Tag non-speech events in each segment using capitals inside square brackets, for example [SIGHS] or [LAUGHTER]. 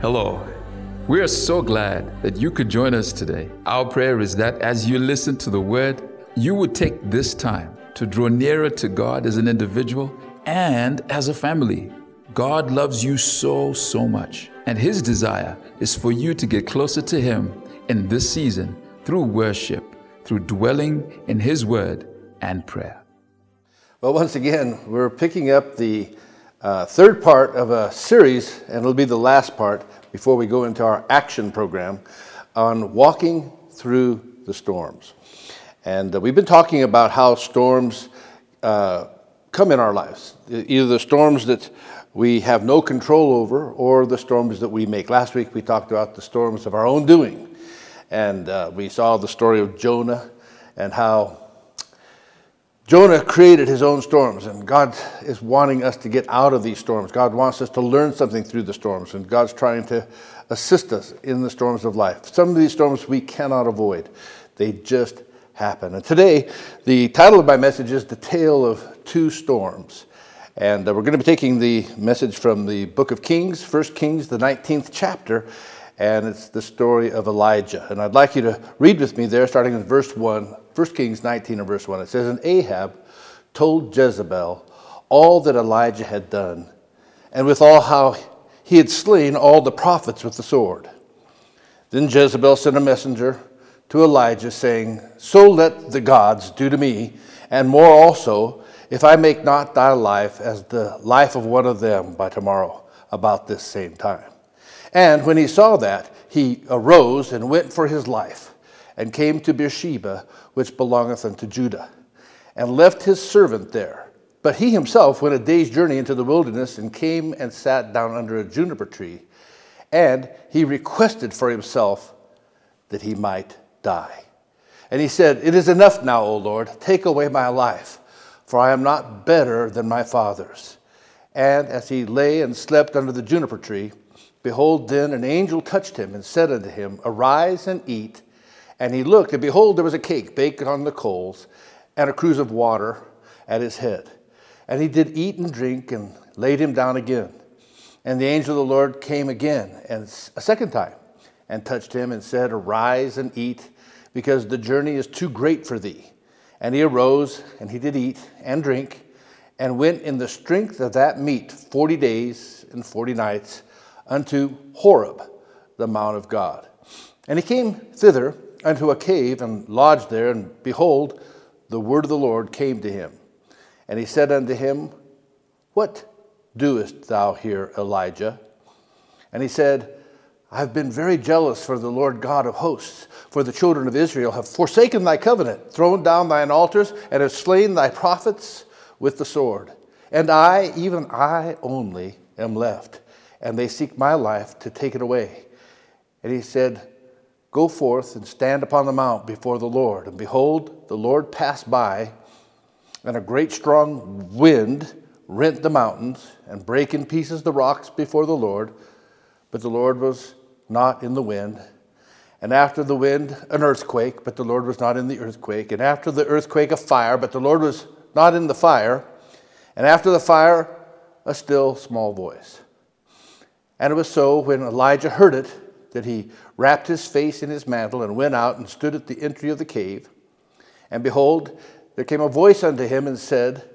Hello. We are so glad that you could join us today. Our prayer is that as you listen to the word, you would take this time to draw nearer to God as an individual and as a family. God loves you so, so much, and His desire is for you to get closer to Him in this season through worship, through dwelling in His word and prayer. Well, once again, we're picking up the uh, third part of a series, and it'll be the last part before we go into our action program on walking through the storms. And uh, we've been talking about how storms uh, come in our lives, either the storms that we have no control over or the storms that we make. Last week we talked about the storms of our own doing, and uh, we saw the story of Jonah and how Jonah created his own storms, and God is wanting us to get out of these storms. God wants us to learn something through the storms, and God's trying to assist us in the storms of life. Some of these storms we cannot avoid, they just happen. And today, the title of my message is The Tale of Two Storms. And uh, we're going to be taking the message from the book of Kings, 1 Kings, the 19th chapter, and it's the story of Elijah. And I'd like you to read with me there, starting in verse 1 1 Kings 19 and verse 1, it says, And Ahab told Jezebel all that Elijah had done, and withal how he had slain all the prophets with the sword. Then Jezebel sent a messenger to Elijah, saying, So let the gods do to me, and more also, if I make not thy life as the life of one of them by tomorrow, about this same time. And when he saw that, he arose and went for his life, and came to Beersheba, which belongeth unto Judah, and left his servant there. But he himself went a day's journey into the wilderness and came and sat down under a juniper tree. And he requested for himself that he might die. And he said, It is enough now, O Lord, take away my life, for I am not better than my fathers. And as he lay and slept under the juniper tree, behold, then an angel touched him and said unto him, Arise and eat. And he looked, and behold, there was a cake baked on the coals, and a cruse of water at his head. And he did eat and drink, and laid him down again. And the angel of the Lord came again, and a second time, and touched him, and said, Arise and eat, because the journey is too great for thee. And he arose, and he did eat and drink, and went in the strength of that meat forty days and forty nights unto Horeb, the mount of God. And he came thither unto a cave and lodged there, and behold, the word of the Lord came to him. And he said unto him, What doest thou here, Elijah? And he said, I have been very jealous for the Lord God of hosts, for the children of Israel have forsaken thy covenant, thrown down thine altars, and have slain thy prophets with the sword. And I, even I only, am left, and they seek my life to take it away. And he said, Go forth and stand upon the mount before the Lord. And behold, the Lord passed by, and a great strong wind rent the mountains and brake in pieces the rocks before the Lord. But the Lord was not in the wind. And after the wind, an earthquake, but the Lord was not in the earthquake. And after the earthquake, a fire, but the Lord was not in the fire. And after the fire, a still small voice. And it was so when Elijah heard it that he wrapped his face in his mantle and went out and stood at the entry of the cave. And behold, there came a voice unto him and said,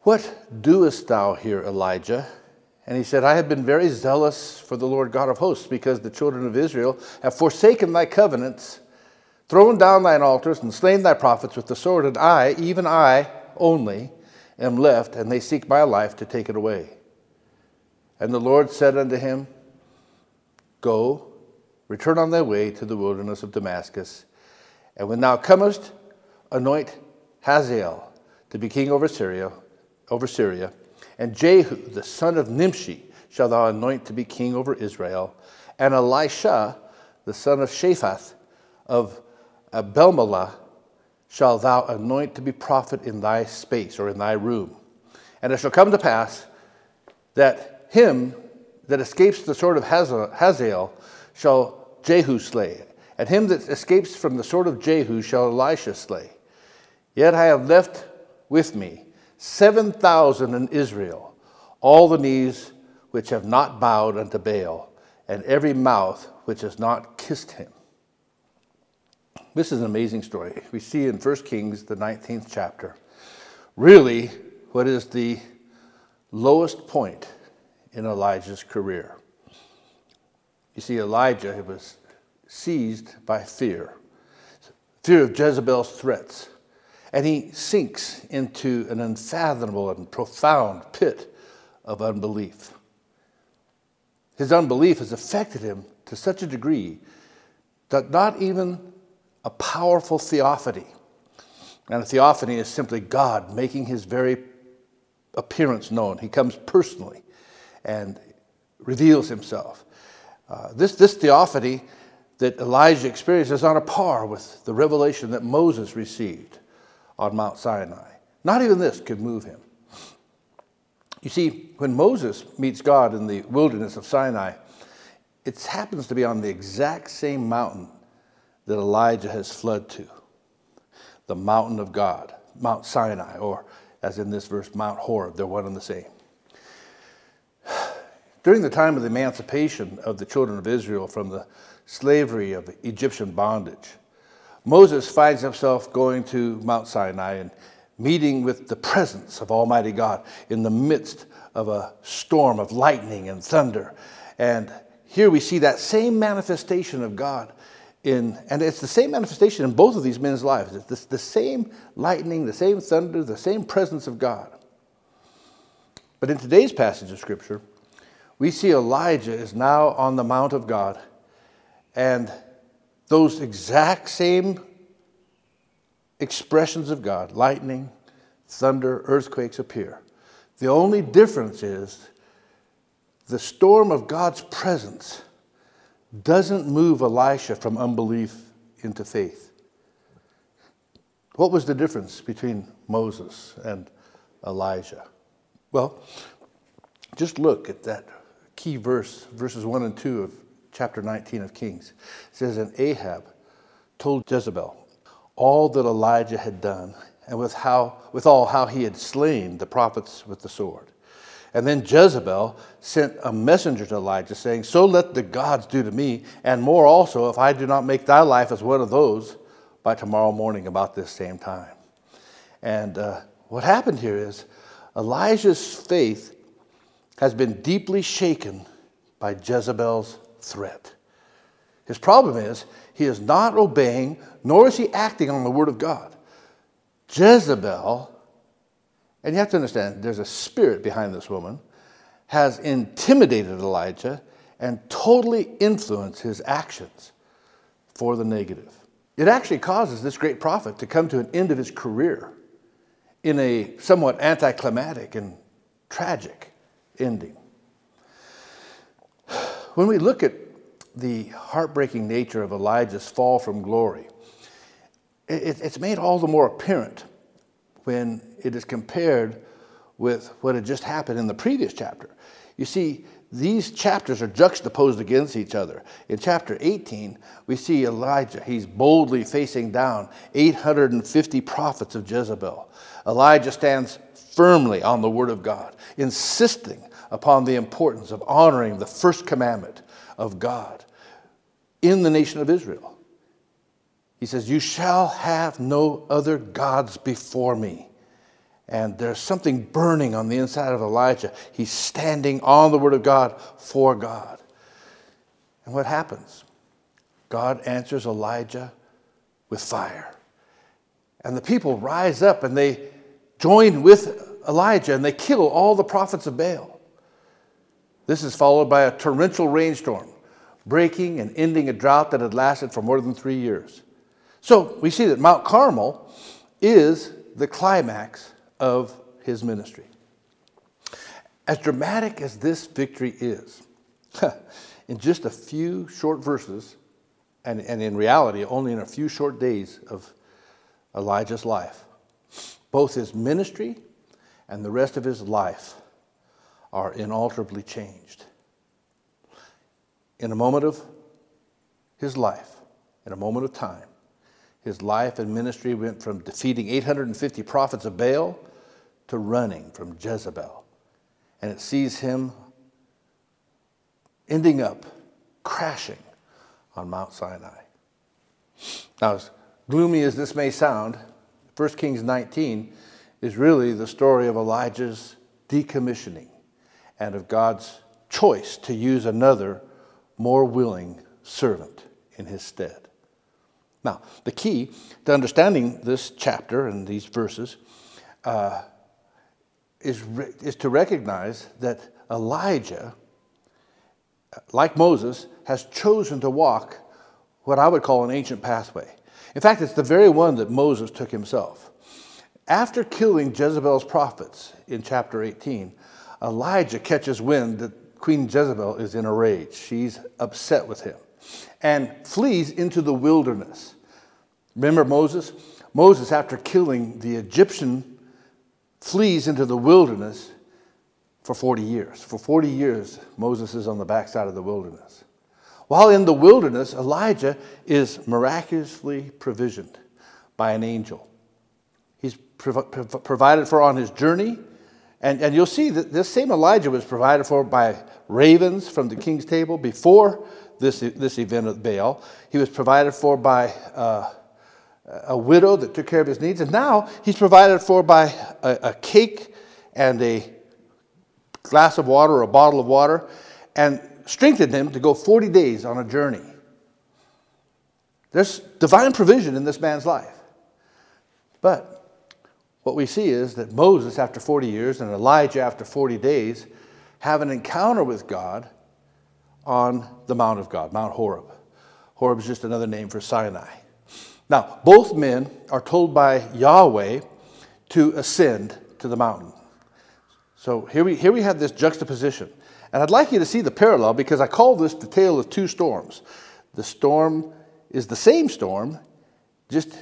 What doest thou here, Elijah? And he said, I have been very zealous for the Lord God of hosts, because the children of Israel have forsaken thy covenants, thrown down thine altars, and slain thy prophets with the sword, and I, even I only, am left, and they seek my life to take it away. And the Lord said unto him, Go, return on thy way to the wilderness of Damascus, and when thou comest, anoint Hazael to be king over Syria, over Syria, and Jehu the son of Nimshi shall thou anoint to be king over Israel, and Elisha the son of Shaphat of Abelmeholah shall thou anoint to be prophet in thy space or in thy room. And it shall come to pass that him that escapes the sword of Hazael shall Jehu slay, and him that escapes from the sword of Jehu shall Elisha slay. Yet I have left with me seven thousand in Israel, all the knees which have not bowed unto Baal, and every mouth which has not kissed him. This is an amazing story. We see in 1 Kings, the 19th chapter, really what is the lowest point in Elijah's career. You see, Elijah was seized by fear fear of Jezebel's threats, and he sinks into an unfathomable and profound pit of unbelief. His unbelief has affected him to such a degree that not even a powerful theophany, and a theophany is simply God making his very appearance known. He comes personally and reveals himself. Uh, this, this theophany that Elijah experienced is on a par with the revelation that Moses received on Mount Sinai. Not even this could move him. You see, when Moses meets God in the wilderness of Sinai, it happens to be on the exact same mountain that Elijah has fled to the mountain of God, Mount Sinai, or as in this verse, Mount Horeb. They're one and the same. During the time of the emancipation of the children of Israel from the slavery of Egyptian bondage, Moses finds himself going to Mount Sinai and meeting with the presence of Almighty God in the midst of a storm of lightning and thunder. And here we see that same manifestation of God in, and it's the same manifestation in both of these men's lives. It's the, the same lightning, the same thunder, the same presence of God. But in today's passage of Scripture, we see Elijah is now on the Mount of God, and those exact same expressions of God, lightning, thunder, earthquakes appear. The only difference is the storm of God's presence doesn't move Elisha from unbelief into faith. What was the difference between Moses and Elijah? Well, just look at that key verse, verses 1 and 2 of chapter 19 of Kings. It says, And Ahab told Jezebel all that Elijah had done, and with, how, with all how he had slain the prophets with the sword. And then Jezebel sent a messenger to Elijah, saying, So let the gods do to me, and more also, if I do not make thy life as one of those by tomorrow morning about this same time. And uh, what happened here is Elijah's faith has been deeply shaken by Jezebel's threat. His problem is he is not obeying, nor is he acting on the word of God. Jezebel and you have to understand, there's a spirit behind this woman, has intimidated Elijah and totally influenced his actions for the negative. It actually causes this great prophet to come to an end of his career in a somewhat anticlimactic and tragic ending. When we look at the heartbreaking nature of Elijah's fall from glory, it's made all the more apparent when it is compared with what had just happened in the previous chapter. You see, these chapters are juxtaposed against each other. In chapter 18, we see Elijah. He's boldly facing down 850 prophets of Jezebel. Elijah stands firmly on the word of God, insisting upon the importance of honoring the first commandment of God in the nation of Israel. He says, You shall have no other gods before me. And there's something burning on the inside of Elijah. He's standing on the Word of God for God. And what happens? God answers Elijah with fire. And the people rise up and they join with Elijah and they kill all the prophets of Baal. This is followed by a torrential rainstorm, breaking and ending a drought that had lasted for more than three years. So we see that Mount Carmel is the climax of his ministry. As dramatic as this victory is, [LAUGHS] in just a few short verses, and, and in reality, only in a few short days of Elijah's life, both his ministry and the rest of his life are inalterably changed. In a moment of his life, in a moment of time, his life and ministry went from defeating 850 prophets of Baal to running from Jezebel. And it sees him ending up crashing on Mount Sinai. Now, as gloomy as this may sound, 1 Kings 19 is really the story of Elijah's decommissioning and of God's choice to use another more willing servant in his stead. Now, the key to understanding this chapter and these verses uh, is, re- is to recognize that Elijah, like Moses, has chosen to walk what I would call an ancient pathway. In fact, it's the very one that Moses took himself. After killing Jezebel's prophets in chapter 18, Elijah catches wind that Queen Jezebel is in a rage. She's upset with him and flees into the wilderness. Remember Moses? Moses, after killing the Egyptian, flees into the wilderness for 40 years. For 40 years, Moses is on the backside of the wilderness. While in the wilderness, Elijah is miraculously provisioned by an angel. He's prov- provided for on his journey. And, and you'll see that this same Elijah was provided for by ravens from the king's table before this, this event of Baal. He was provided for by uh, a widow that took care of his needs. And now he's provided for by a, a cake and a glass of water or a bottle of water and strengthened him to go 40 days on a journey. There's divine provision in this man's life. But what we see is that Moses, after 40 years, and Elijah, after 40 days, have an encounter with God on the Mount of God, Mount Horeb. Horeb is just another name for Sinai. Now, both men are told by Yahweh to ascend to the mountain. So here we, here we have this juxtaposition. And I'd like you to see the parallel because I call this the tale of two storms. The storm is the same storm, just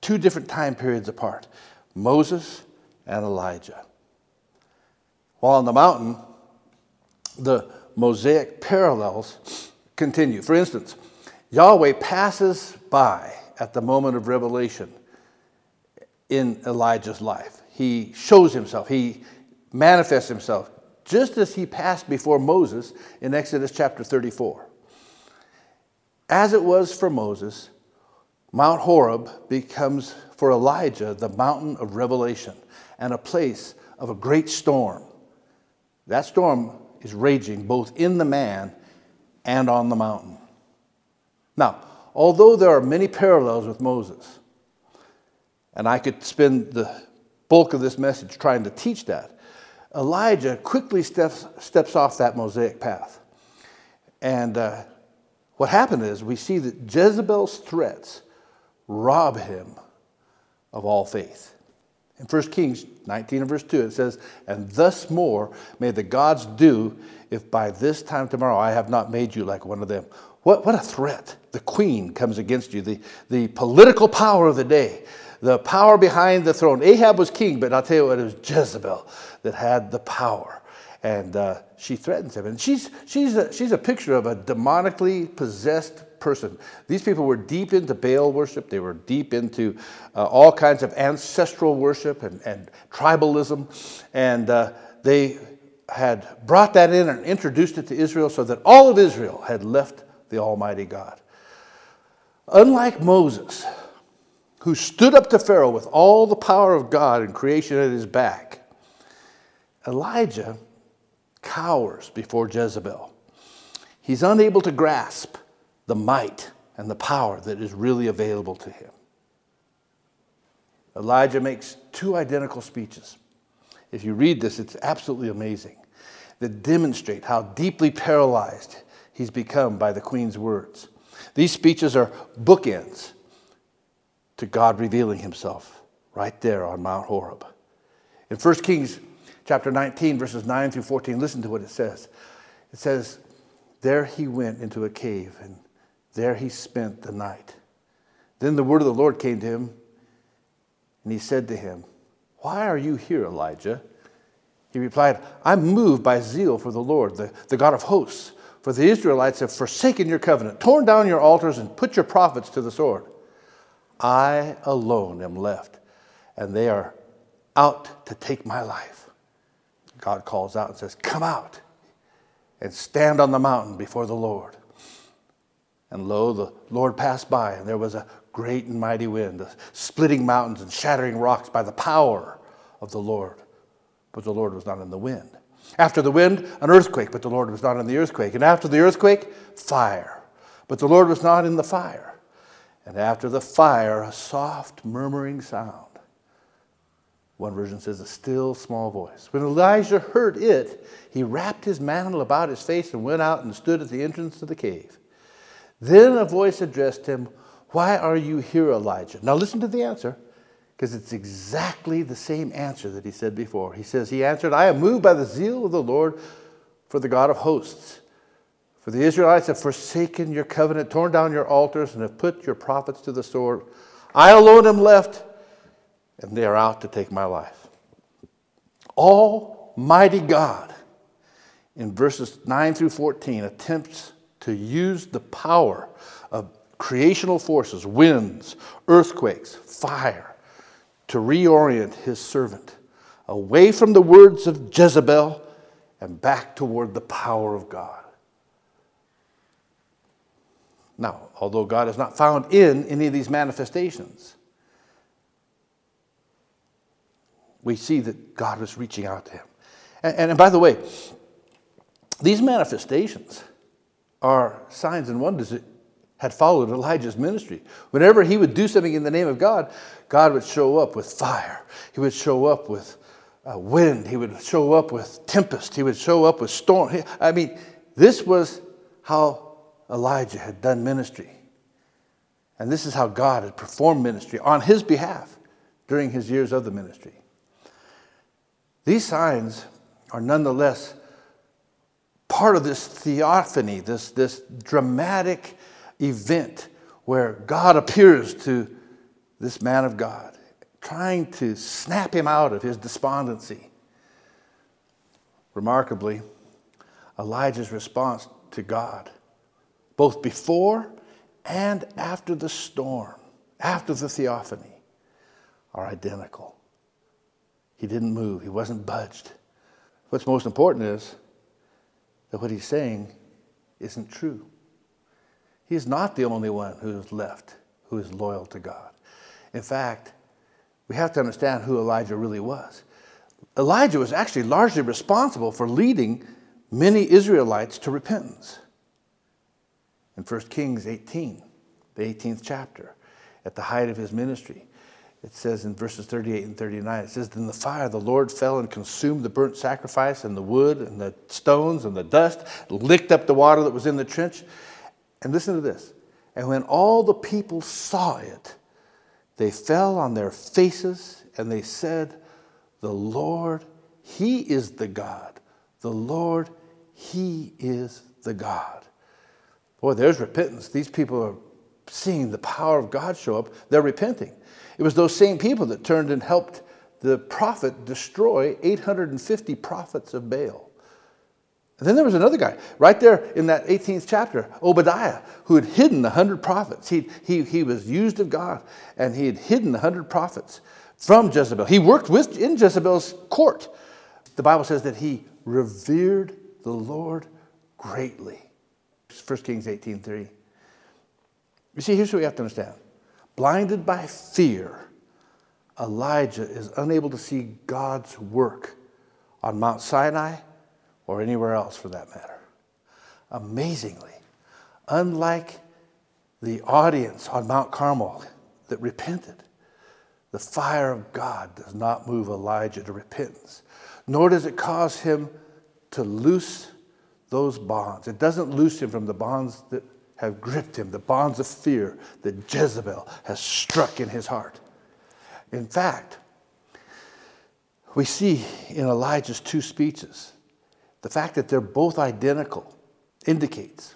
two different time periods apart Moses and Elijah. While on the mountain, the Mosaic parallels continue. For instance, Yahweh passes by at the moment of revelation in Elijah's life. He shows himself, he manifests himself, just as he passed before Moses in Exodus chapter 34. As it was for Moses, Mount Horeb becomes for Elijah the mountain of revelation and a place of a great storm. That storm is raging both in the man and on the mountain. Now, although there are many parallels with Moses, and I could spend the bulk of this message trying to teach that, Elijah quickly steps, steps off that Mosaic path. And uh, what happened is we see that Jezebel's threats rob him of all faith. In 1 Kings 19 and verse 2, it says, And thus more may the gods do if by this time tomorrow I have not made you like one of them. What, what a threat. The queen comes against you, the, the political power of the day, the power behind the throne. Ahab was king, but I'll tell you what, it was Jezebel that had the power. And uh, she threatens him. And she's, she's, a, she's a picture of a demonically possessed person. These people were deep into Baal worship, they were deep into uh, all kinds of ancestral worship and, and tribalism. And uh, they had brought that in and introduced it to Israel so that all of Israel had left the Almighty God. Unlike Moses, who stood up to Pharaoh with all the power of God and creation at his back, Elijah cowers before Jezebel. He's unable to grasp the might and the power that is really available to him. Elijah makes two identical speeches. If you read this, it's absolutely amazing that demonstrate how deeply paralyzed he's become by the queen's words. These speeches are bookends to God revealing himself right there on Mount Horeb. In 1 Kings chapter 19, verses 9 through 14, listen to what it says. It says, There he went into a cave, and there he spent the night. Then the word of the Lord came to him, and he said to him, Why are you here, Elijah? He replied, I'm moved by zeal for the Lord, the, the God of hosts. For the Israelites have forsaken your covenant, torn down your altars, and put your prophets to the sword. I alone am left, and they are out to take my life. God calls out and says, Come out. and stand on the mountain before the Lord. And lo, the Lord passed by, and there was a great and mighty wind, splitting mountains and shattering rocks by the power of the Lord. But the Lord was not in the wind. After the wind, an earthquake, but the Lord was not in the earthquake. And after the earthquake, fire, but the Lord was not in the fire. And after the fire, a soft murmuring sound. One version says a still small voice. When Elijah heard it, he wrapped his mantle about his face and went out and stood at the entrance of the cave. Then a voice addressed him, Why are you here, Elijah? Now listen to the answer, because it's exactly the same answer that he said before. He says, He answered, I am moved by the zeal of the Lord for the God of hosts. For the Israelites have forsaken your covenant, torn down your altars, and have put your prophets to the sword. I alone am left, and they are out to take my life. Almighty God, in verses 9 through 14, attempts to use the power of creational forces, winds, earthquakes, fire, to reorient his servant away from the words of Jezebel and back toward the power of God. Now, although God is not found in any of these manifestations, we see that God was reaching out to him. And, and, by the way, these manifestations are signs and wonders that had followed Elijah's ministry. Whenever he would do something in the name of God, God would show up with fire. He would show up with uh, wind. He would show up with tempest. He would show up with storm. I mean, this was how Elijah had done ministry. And this is how God had performed ministry on his behalf during his years of the ministry. These signs are nonetheless part of this theophany, this, this dramatic event where God appears to this man of God, trying to snap him out of his despondency. Remarkably, Elijah's response to God both before and after the storm, after the theophany, are identical. He didn't move, he wasn't budged. What's most important is that what he's saying isn't true. He's not the only one who is left who is loyal to God. In fact, we have to understand who Elijah really was. Elijah was actually largely responsible for leading many Israelites to repentance in 1 Kings 18, the 18th chapter, at the height of his ministry. It says in verses 38 and 39, it says, Then the fire of the Lord fell and consumed the burnt sacrifice and the wood and the stones and the dust, licked up the water that was in the trench. And listen to this. And when all the people saw it, they fell on their faces and they said, The Lord, He is the God. The Lord, He is the God. Boy, there's repentance. These people are seeing the power of God show up. They're repenting. It was those same people that turned and helped the prophet destroy 850 prophets of Baal. And then there was another guy right there in that 18th chapter, Obadiah, who had hidden 100 prophets. He, he, he was used of God, and he had hidden 100 prophets from Jezebel. He worked with, in Jezebel's court. The Bible says that he revered the Lord greatly. 1 Kings 18.3. You see, here's what we have to understand. Blinded by fear, Elijah is unable to see God's work on Mount Sinai or anywhere else for that matter. Amazingly, unlike the audience on Mount Carmel that repented, the fire of God does not move Elijah to repentance, nor does it cause him to loose those bonds. It doesn't loose him from the bonds that have gripped him, the bonds of fear that Jezebel has struck in his heart. In fact, we see in Elijah's two speeches the fact that they're both identical indicates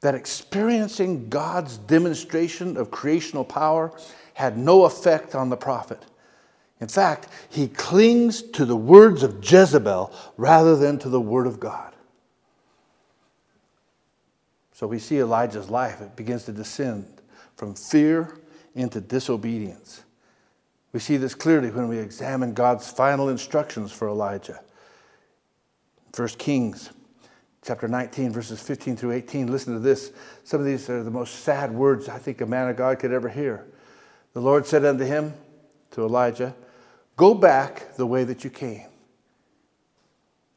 that experiencing God's demonstration of creational power had no effect on the prophet. In fact, he clings to the words of Jezebel rather than to the word of God. So we see Elijah's life, it begins to descend from fear into disobedience. We see this clearly when we examine God's final instructions for Elijah. 1 Kings chapter 19, verses 15 through 18. Listen to this. Some of these are the most sad words I think a man of God could ever hear. The Lord said unto him, to Elijah, Go back the way that you came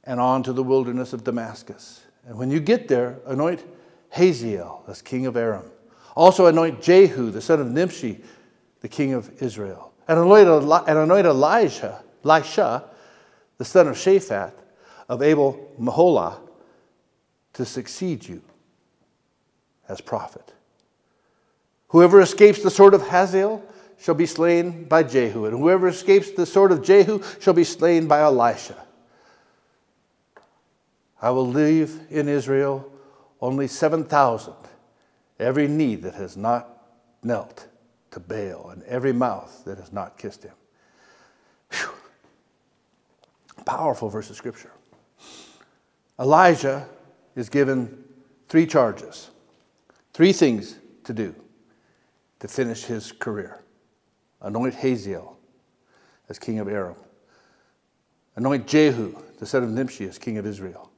and on to the wilderness of Damascus. And when you get there, anoint Hazael as king of Aram. Also anoint Jehu, the son of Nimshi, the king of Israel. And anoint, and anoint Elijah, Elisha, the son of Shaphat, of Abel Meholah, to succeed you as prophet. Whoever escapes the sword of Hazael shall be slain by Jehu, and whoever escapes the sword of Jehu shall be slain by Elisha. I will leave in Israel only 7,000, every knee that has not knelt to Baal, and every mouth that has not kissed him. Whew. Powerful verse of scripture. Elijah is given three charges, three things to do to finish his career anoint Hazael as king of Aram, anoint Jehu, the son of Nimshi, as king of Israel.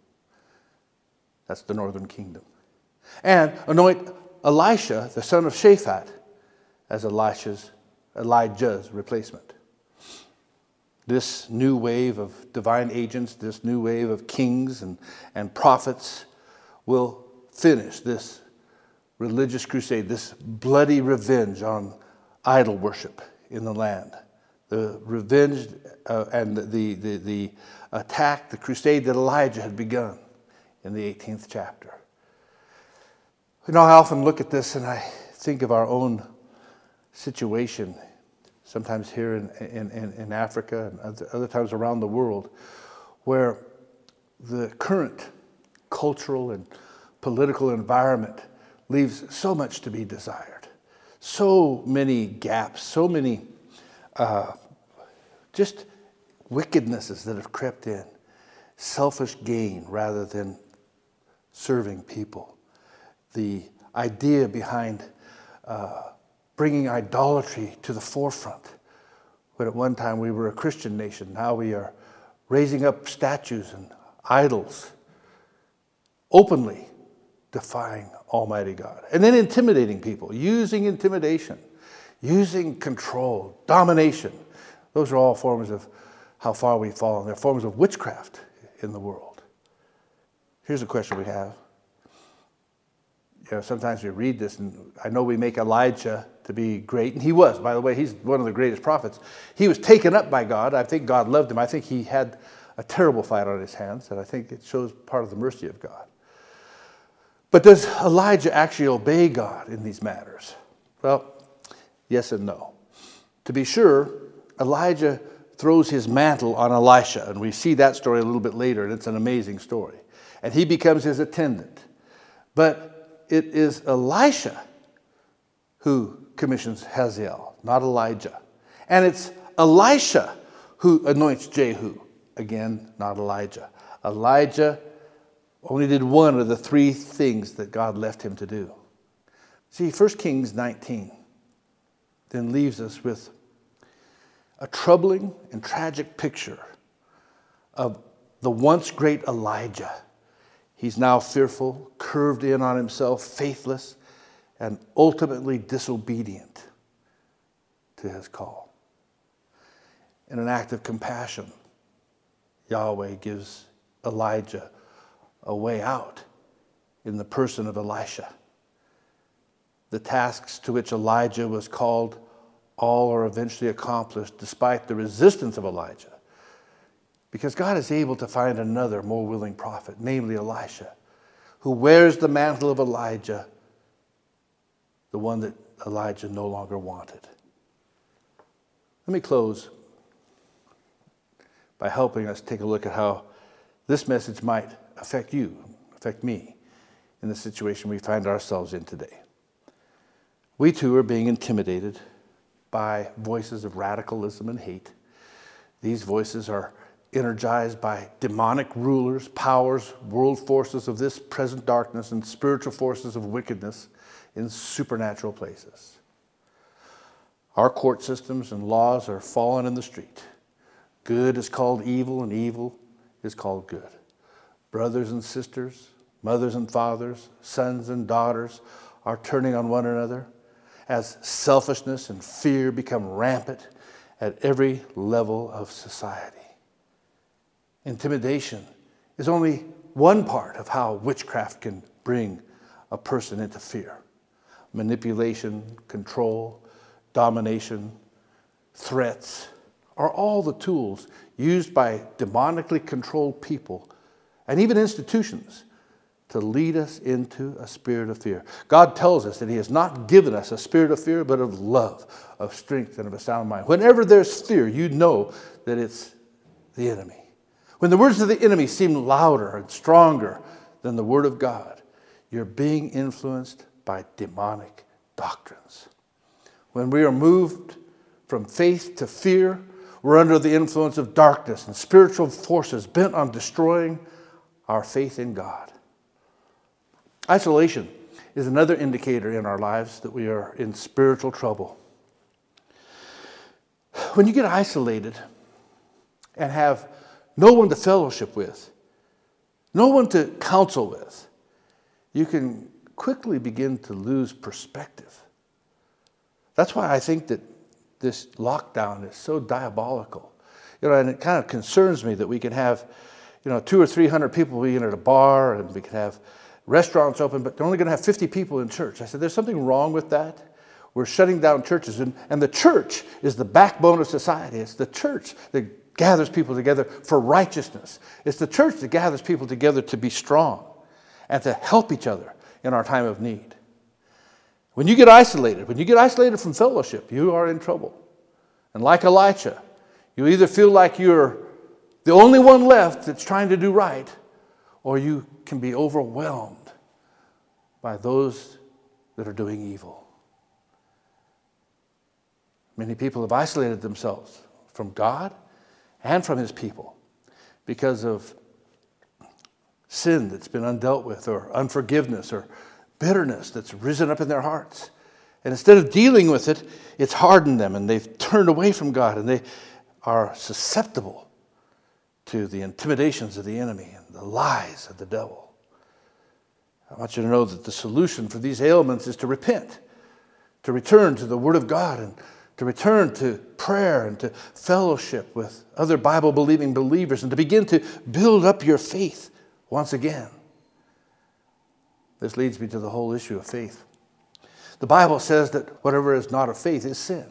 That's the northern kingdom. And anoint Elisha, the son of Shaphat, as Elisha's, Elijah's replacement. This new wave of divine agents, this new wave of kings and, and prophets will finish this religious crusade, this bloody revenge on idol worship in the land. The revenge uh, and the, the, the attack, the crusade that Elijah had begun in the 18th chapter. You know, I often look at this and I think of our own situation, sometimes here in, in, in Africa and other, other times around the world, where the current cultural and political environment leaves so much to be desired, so many gaps, so many uh, just wickednesses that have crept in, selfish gain rather than serving people. The idea behind uh, bringing idolatry to the forefront. When at one time we were a Christian nation, now we are raising up statues and idols openly defying Almighty God. And then intimidating people, using intimidation, using control, domination. Those are all forms of how far we've fallen. They're forms of witchcraft in the world. Here's a question we have. You know, sometimes we read this, and I know we make Elijah to be great, and he was, by the way, he's one of the greatest prophets. He was taken up by God. I think God loved him. I think he had a terrible fight on his hands, and I think it shows part of the mercy of God. But does Elijah actually obey God in these matters? Well, yes and no. To be sure, Elijah throws his mantle on Elisha, and we see that story a little bit later, and it's an amazing story. And he becomes his attendant. But it is Elisha who commissions Hazael, not Elijah. And it's Elisha who anoints Jehu, again, not Elijah. Elijah only did one of the three things that God left him to do. See, 1 Kings 19 then leaves us with a troubling and tragic picture of the once great Elijah. He's now fearful, curved in on himself, faithless, and ultimately disobedient to his call. In an act of compassion, Yahweh gives Elijah a way out in the person of Elisha. The tasks to which Elijah was called all are eventually accomplished despite the resistance of Elijah. Because God is able to find another more willing prophet, namely Elisha, who wears the mantle of Elijah, the one that Elijah no longer wanted. Let me close by helping us take a look at how this message might affect you, affect me in the situation we find ourselves in today. We too are being intimidated by voices of radicalism and hate. These voices are energized by demonic rulers, powers, world forces of this present darkness, and spiritual forces of wickedness in supernatural places. Our court systems and laws are fallen in the street. Good is called evil, and evil is called good brothers and sisters, mothers and fathers, sons and daughters are turning on one another, as selfishness and fear become rampant at every level of society. Intimidation is only one part of how witchcraft can bring a person into fear. Manipulation, control, domination, threats are all the tools used by demonically controlled people and even institutions to lead us into a spirit of fear. God tells us that He has not given us a spirit of fear, but of love, of strength, and of a sound mind. Whenever there's fear, you know that it's the enemy. When the words of the enemy seem louder and stronger than the word of God, you're being influenced by demonic doctrines. When we are moved from faith to fear, we're under the influence of darkness and spiritual forces bent on destroying our faith in God. Isolation is another indicator in our lives that we are in spiritual trouble. When you get isolated and have no one to fellowship with, no one to counsel with, you can quickly begin to lose perspective. That's why I think that this lockdown is so diabolical. You know, and it kind of concerns me that we can have, you know, two or three hundred people being at a bar and we can have restaurants open, but they're only going to have 50 people in church. I said, there's something wrong with that. We're shutting down churches, and, and the church is the backbone of society. It's the church that gathers people together for righteousness. It's the church that gathers people together to be strong and to help each other in our time of need. When you get isolated, when you get isolated from fellowship, you are in trouble. And like Elisha, you either feel like you're the only one left that's trying to do right, or you can be overwhelmed by those that are doing evil. Many people have isolated themselves from God and from His people because of sin that's been undealt with, or unforgiveness, or bitterness that's risen up in their hearts. And instead of dealing with it, it's hardened them and they've turned away from God and they are susceptible to the intimidations of the enemy and the lies of the devil. I want you to know that the solution for these ailments is to repent, to return to the Word of God, and to return to prayer and to fellowship with other Bible believing believers, and to begin to build up your faith once again. This leads me to the whole issue of faith. The Bible says that whatever is not of faith is sin.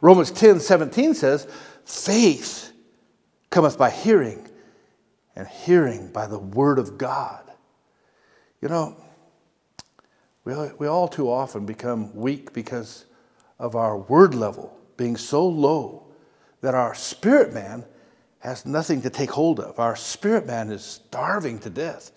Romans 10 17 says, faith cometh by hearing, and hearing by the word of God. You know, we, we all too often become weak because of our word level being so low that our spirit man has nothing to take hold of. Our spirit man is starving to death.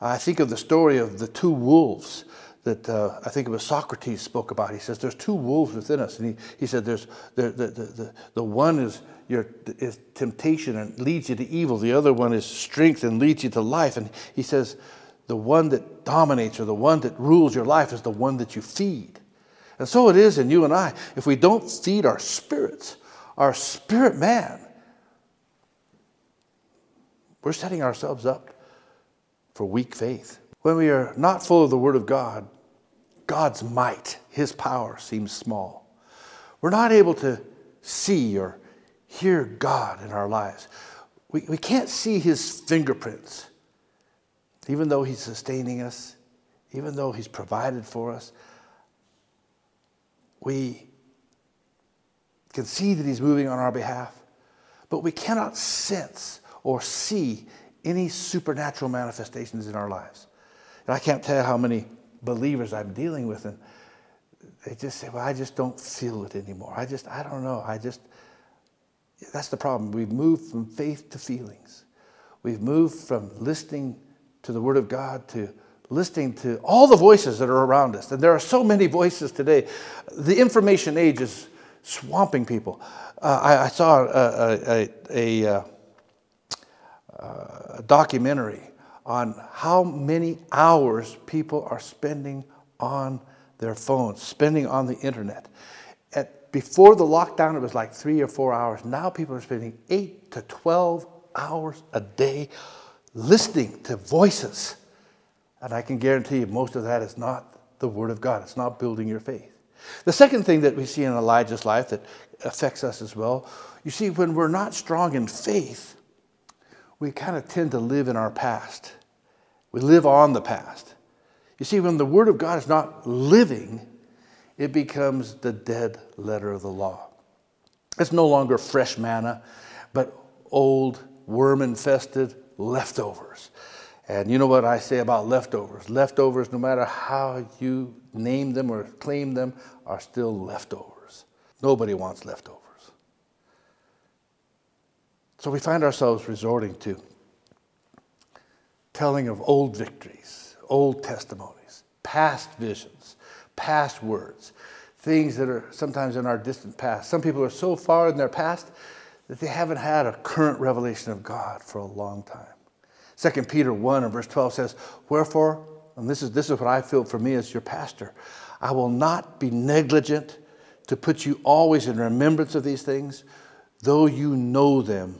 I think of the story of the two wolves that uh, I think it was Socrates spoke about. He says, There's two wolves within us. And he, he said, There's the, the, the, the one is your is temptation and leads you to evil. The other one is strength and leads you to life. And he says, the one that dominates or the one that rules your life is the one that you feed. And so it is in you and I. If we don't feed our spirits, our spirit man, we're setting ourselves up for weak faith. When we are not full of the Word of God, God's might, His power seems small. We're not able to see or hear God in our lives. We, we can't see His fingerprints, even though He's sustaining us, even though He's provided for us. We can see that He's moving on our behalf, but we cannot sense or see any supernatural manifestations in our lives. And I can't tell you how many believers I'm dealing with, and they just say, Well, I just don't feel it anymore. I just, I don't know. I just, that's the problem. We've moved from faith to feelings. We've moved from listening to the Word of God to listening to all the voices that are around us. And there are so many voices today. The information age is swamping people. Uh, I, I, saw a, a, a, a, a documentary on how many hours people are spending on their phones, spending on the internet. At, before the lockdown, it was like three or four hours. Now people are spending eight to 12 hours a day listening to voices And I can guarantee you, most of that is not the Word of God. It's not building your faith. The second thing that we see in Elijah's life that affects us as well, you see, when we're not strong in faith, we kind of tend to live in our past. We live on the past. You see, when the Word of God is not living, it becomes the dead letter of the law. It's no longer fresh manna, but old, worm infested leftovers. And you know what I say about leftovers? Leftovers, no matter how you name them or claim them, are still leftovers. Nobody wants leftovers. So we find ourselves resorting to telling of old victories, old testimonies, past visions, past words, things that are sometimes in our distant past. Some people are so far in their past that they haven't had a current revelation of God for a long time. 2 Peter 1 and verse 12 says, Wherefore, and this is, this is what I feel for me as your pastor, I will not be negligent to put you always in remembrance of these things, though you know them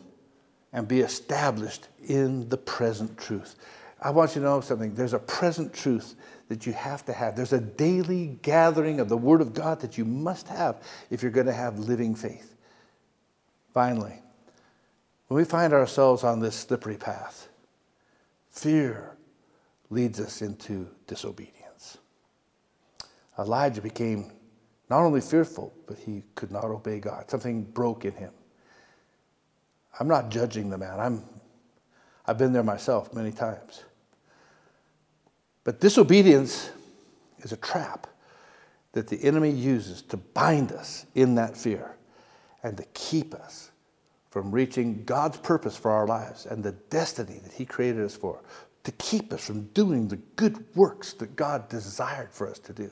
and be established in the present truth. I want you to know something. There's a present truth that you have to have. There's a daily gathering of the Word of God that you must have if you're going to have living faith. Finally, when we find ourselves on this slippery path, fear leads us into disobedience. Elijah became not only fearful, but he could not obey God. Something broke in him. I'm not judging the man. I'm, I've been there myself many times. But disobedience is a trap that the enemy uses to bind us in that fear and to keep us from reaching God's purpose for our lives and the destiny that He created us for, to keep us from doing the good works that God desired for us to do.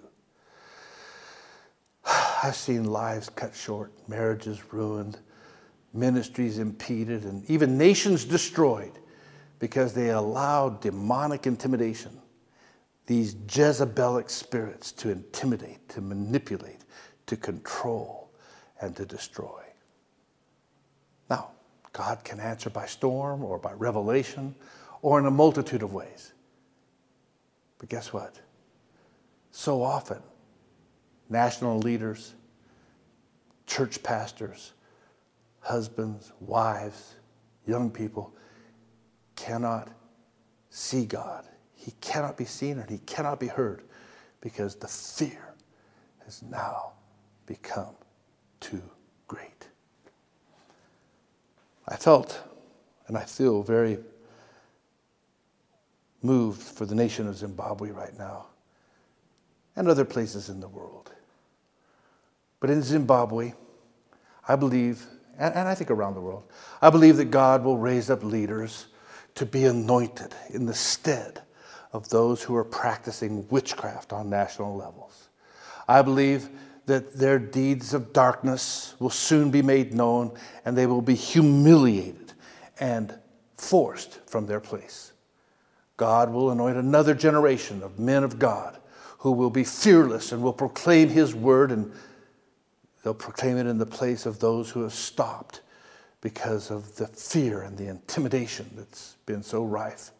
[SIGHS] I've seen lives cut short, marriages ruined, ministries impeded, and even nations destroyed because they allowed demonic intimidation, these Jezebelic spirits to intimidate, to manipulate, to control, and to destroy. Now, God can answer by storm or by revelation or in a multitude of ways. But guess what? So often, national leaders, church pastors, husbands, wives, young people cannot see God. He cannot be seen and he cannot be heard because the fear has now become too great. I felt and I feel very moved for the nation of Zimbabwe right now and other places in the world. But in Zimbabwe, I believe, and, and, I think around the world, I believe that God will raise up leaders to be anointed in the stead of those who are practicing witchcraft on national levels. I believe that their deeds of darkness will soon be made known and they will be humiliated and forced from their place. God will anoint another generation of men of God who will be fearless and will proclaim his word and they'll proclaim it in the place of those who have stopped because of the fear and the intimidation that's been so rife.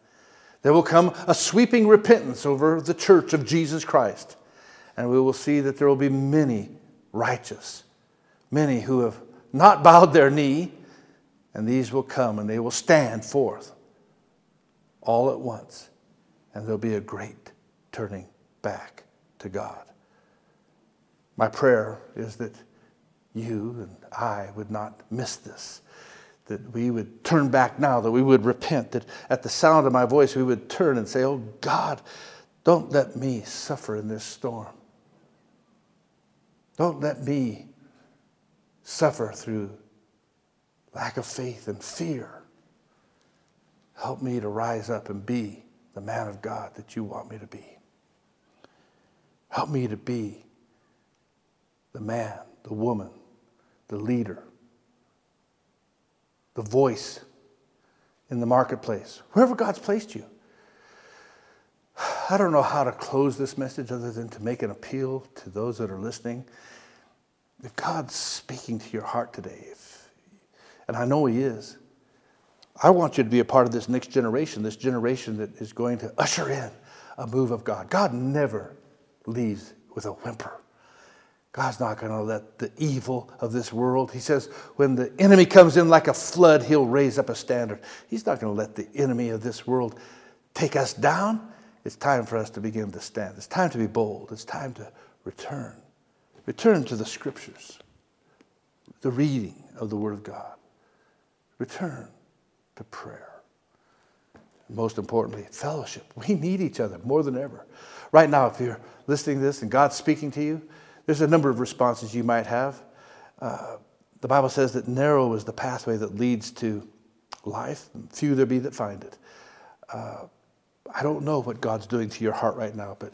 There will come a sweeping repentance over the church of Jesus Christ and we will see that there will be many righteous, many who have not bowed their knee, and these will come and they will stand forth all at once, and there'll be a great turning back to God. My prayer is that you and I would not miss this, that we would turn back now, that we would repent, that at the sound of my voice we would turn and say, Oh God, don't let me suffer in this storm. Don't let me suffer through lack of faith and fear. Help me to rise up and be the man of God that you want me to be. Help me to be the man, the woman, the leader, the voice in the marketplace, wherever God's placed you. I don't know how to close this message other than to make an appeal to those that are listening. If God's speaking to your heart today, if, and I know He is, I want you to be a part of this next generation, this generation that is going to usher in a move of God. God never leaves with a whimper. God's not going to let the evil of this world, he says, when the enemy comes in like a flood, he'll raise up a standard. He's not going to let the enemy of this world take us down. It's time for us to begin to stand. It's time to be bold. It's time to return. Return to the scriptures, the reading of the Word of God. Return to prayer. Most importantly, fellowship. We need each other more than ever. Right now, if you're listening to this and God's speaking to you, there's a number of responses you might have. Uh, the Bible says that narrow is the pathway that leads to life, few there be that find it. Uh, I don't know what God's doing to your heart right now, but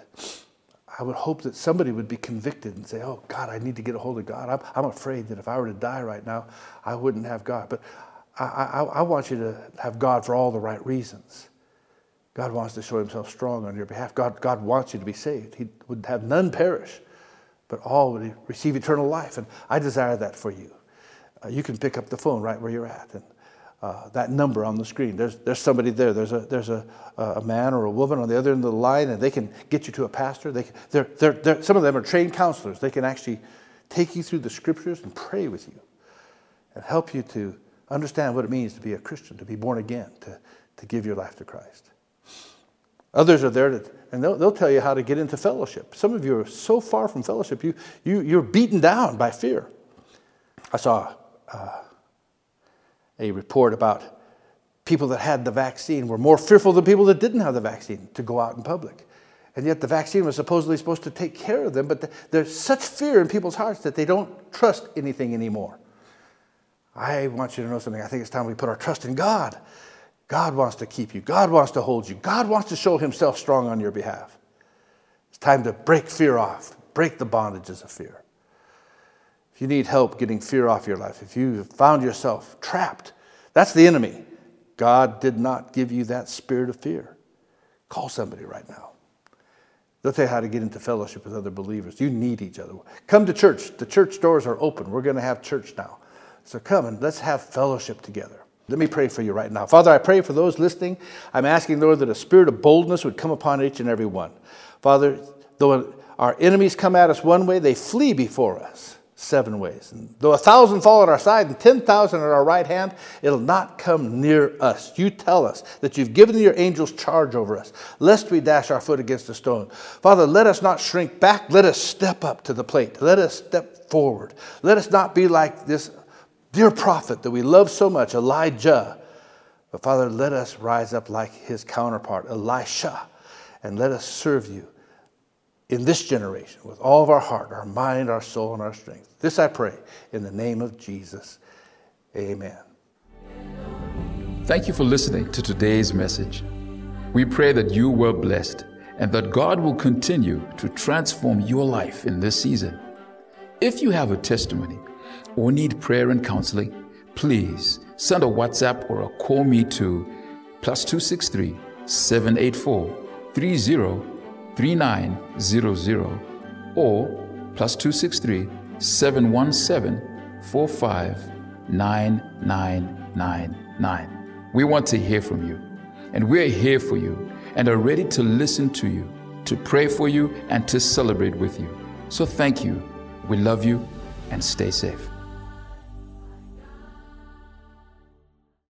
I would hope that somebody would be convicted and say, Oh, God, I need to get a hold of God. I'm, I'm afraid that if I were to die right now, I wouldn't have God. But I, I, I want you to have God for all the right reasons. God wants to show himself strong on your behalf. God, God wants you to be saved. He would have none perish but all would receive eternal life. And I desire that for you. Uh, you can pick up the phone right where you're at. And uh, that number on the screen, there's, there's somebody there. There's, a, there's a, a man or a woman on the other end of the line, and they can get you to a pastor. They can, they're, they're, they're, some of them are trained counselors. They can actually take you through the scriptures and pray with you and help you to understand what it means to be a Christian, to be born again, to, to give your life to Christ. Others are there to, and they'll, they'll tell you how to get into fellowship. Some of you are so far from fellowship, you, you, you're beaten down by fear. I saw uh, a report about people that had the vaccine were more fearful than people that didn't have the vaccine to go out in public. And yet the vaccine was supposedly supposed to take care of them, but there's such fear in people's hearts that they don't trust anything anymore. I want you to know something. I think it's time we put our trust in God. God wants to keep you. God wants to hold you. God wants to show himself strong on your behalf. It's time to break fear off, break the bondages of fear. You need help getting fear off your life, if you found yourself trapped, that's the enemy. God did not give you that spirit of fear. Call somebody right now. They'll tell you how to get into fellowship with other believers. You need each other. Come to church. The church doors are open. We're going to have church now. So come and let's have fellowship together. Let me pray for you right now. Father, I pray for those listening. I'm asking, Lord, that a spirit of boldness would come upon each and every one. Father, though our enemies come at us one way, they flee before us seven ways. And though a thousand fall at our side and 10,000 at our right hand, it'll not come near us. You tell us that you've given your angels charge over us, lest we dash our foot against a stone. Father, let us not shrink back. Let us step up to the plate. Let us step forward. Let us not be like this dear prophet that we love so much, Elijah. But Father, let us rise up like his counterpart, Elisha, and let us serve you in this generation with all of our heart, our mind, our soul, and our strength. This I pray in the name of Jesus. Amen. Thank you for listening to today's message. We pray that you were blessed and that God will continue to transform your life in this season. If you have a testimony, or need prayer and counseling, please send a WhatsApp or a call me to plus 263 784 303900 or plus 263 717 459999. We want to hear from you, and we're here for you and are ready to listen to you, to pray for you, and to celebrate with you. So thank you. We love you and stay safe.